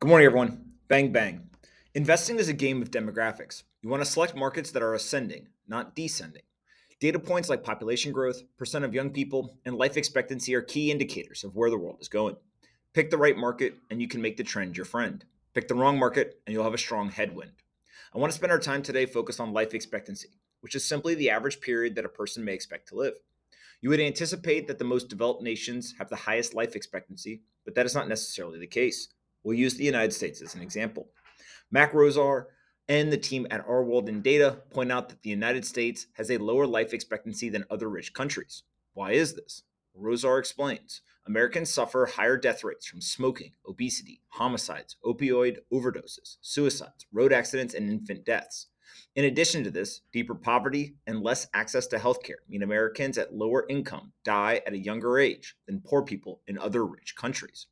Good morning, everyone. Bang, bang. Investing is a game of demographics. You want to select markets that are ascending, not descending. Data points like population growth, percent of young people, and life expectancy are key indicators of where the world is going. Pick the right market, and you can make the trend your friend. Pick the wrong market, and you'll have a strong headwind. I want to spend our time today focused on life expectancy, which is simply the average period that a person may expect to live. You would anticipate that the most developed nations have the highest life expectancy, but that is not necessarily the case. We'll use the United States as an example. Max Roser and the team at Our World in Data point out that the United States has a lower life expectancy than other rich countries. Why is this? Rosar explains Americans suffer higher death rates from smoking, obesity, homicides, opioid overdoses, suicides, road accidents, and infant deaths. In addition to this, deeper poverty and less access to healthcare mean Americans at lower income die at a younger age than poor people in other rich countries.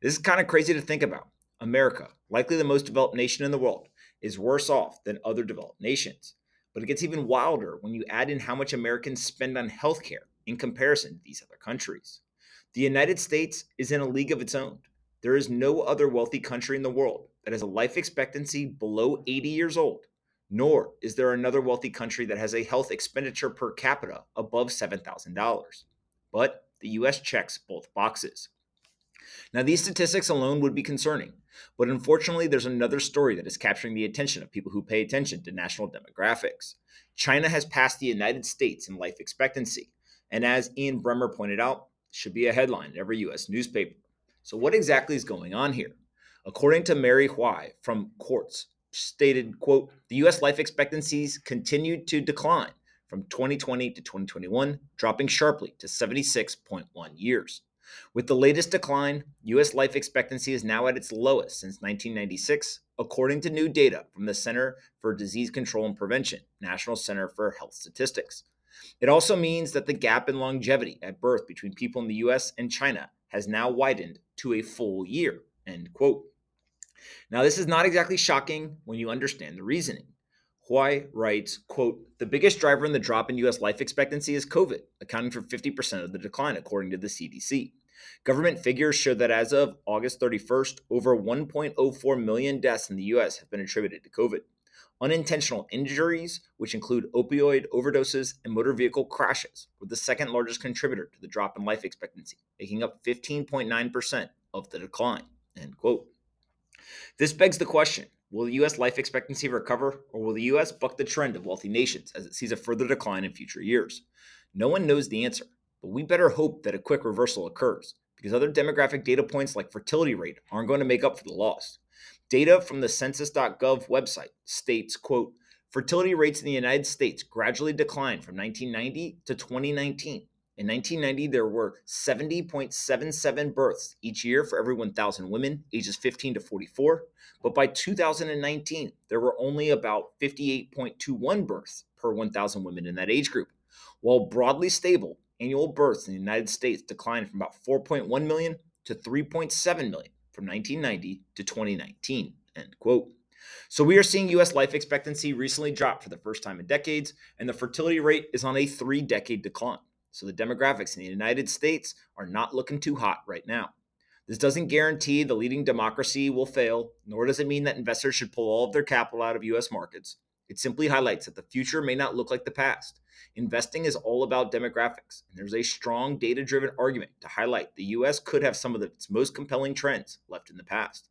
This is kind of crazy to think about. America, likely the most developed nation in the world, is worse off than other developed nations. But it gets even wilder when you add in how much Americans spend on healthcare in comparison to these other countries. The United States is in a league of its own. There is no other wealthy country in the world that has a life expectancy below 80 years old, nor is there another wealthy country that has a health expenditure per capita above $7,000. But the US checks both boxes. Now, these statistics alone would be concerning, but unfortunately, there's another story that is capturing the attention of people who pay attention to national demographics. China has passed the United States in life expectancy, and as Ian Bremmer pointed out, should be a headline in every U.S. newspaper. So, what exactly is going on here? According to Mary Hui from Quartz, stated, quote, the U.S. life expectancies continued to decline from 2020 to 2021, dropping sharply to 76.1 years. With the latest decline, U.S. life expectancy is now at its lowest since 1996, according to new data from the Center for Disease Control and Prevention, National Center for Health Statistics. It also means that the gap in longevity at birth between people in the US and China has now widened to a full year. End quote. Now, this is not exactly shocking when you understand the reasoning. Hui writes, quote, the biggest driver in the drop in US life expectancy is COVID, accounting for 50% of the decline, according to the CDC. Government figures show that as of August 31st, over 1.04 million deaths in the US have been attributed to COVID. Unintentional injuries, which include opioid overdoses and motor vehicle crashes, were the second largest contributor to the drop in life expectancy, making up 15.9% of the decline. End quote. This begs the question Will the U.S. life expectancy recover, or will the U.S. buck the trend of wealthy nations as it sees a further decline in future years? No one knows the answer, but we better hope that a quick reversal occurs because other demographic data points like fertility rate aren't going to make up for the loss. Data from the census.gov website states, quote, fertility rates in the United States gradually declined from 1990 to 2019. In 1990, there were 70.77 births each year for every 1,000 women ages 15 to 44. But by 2019, there were only about 58.21 births per 1,000 women in that age group. While broadly stable, annual births in the United States declined from about 4.1 million to 3.7 million from 1990 to 2019. End quote. So we are seeing US life expectancy recently drop for the first time in decades, and the fertility rate is on a three decade decline. So the demographics in the United States are not looking too hot right now. This doesn't guarantee the leading democracy will fail, nor does it mean that investors should pull all of their capital out of US markets. It simply highlights that the future may not look like the past. Investing is all about demographics, and there's a strong data driven argument to highlight the US could have some of its most compelling trends left in the past.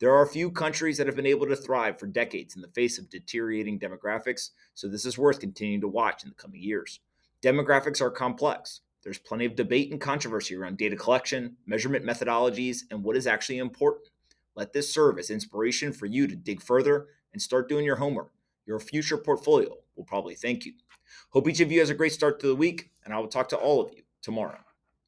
There are a few countries that have been able to thrive for decades in the face of deteriorating demographics, so this is worth continuing to watch in the coming years. Demographics are complex. There's plenty of debate and controversy around data collection, measurement methodologies, and what is actually important. Let this serve as inspiration for you to dig further and start doing your homework your future portfolio will probably thank you. Hope each of you has a great start to the week, and I will talk to all of you tomorrow.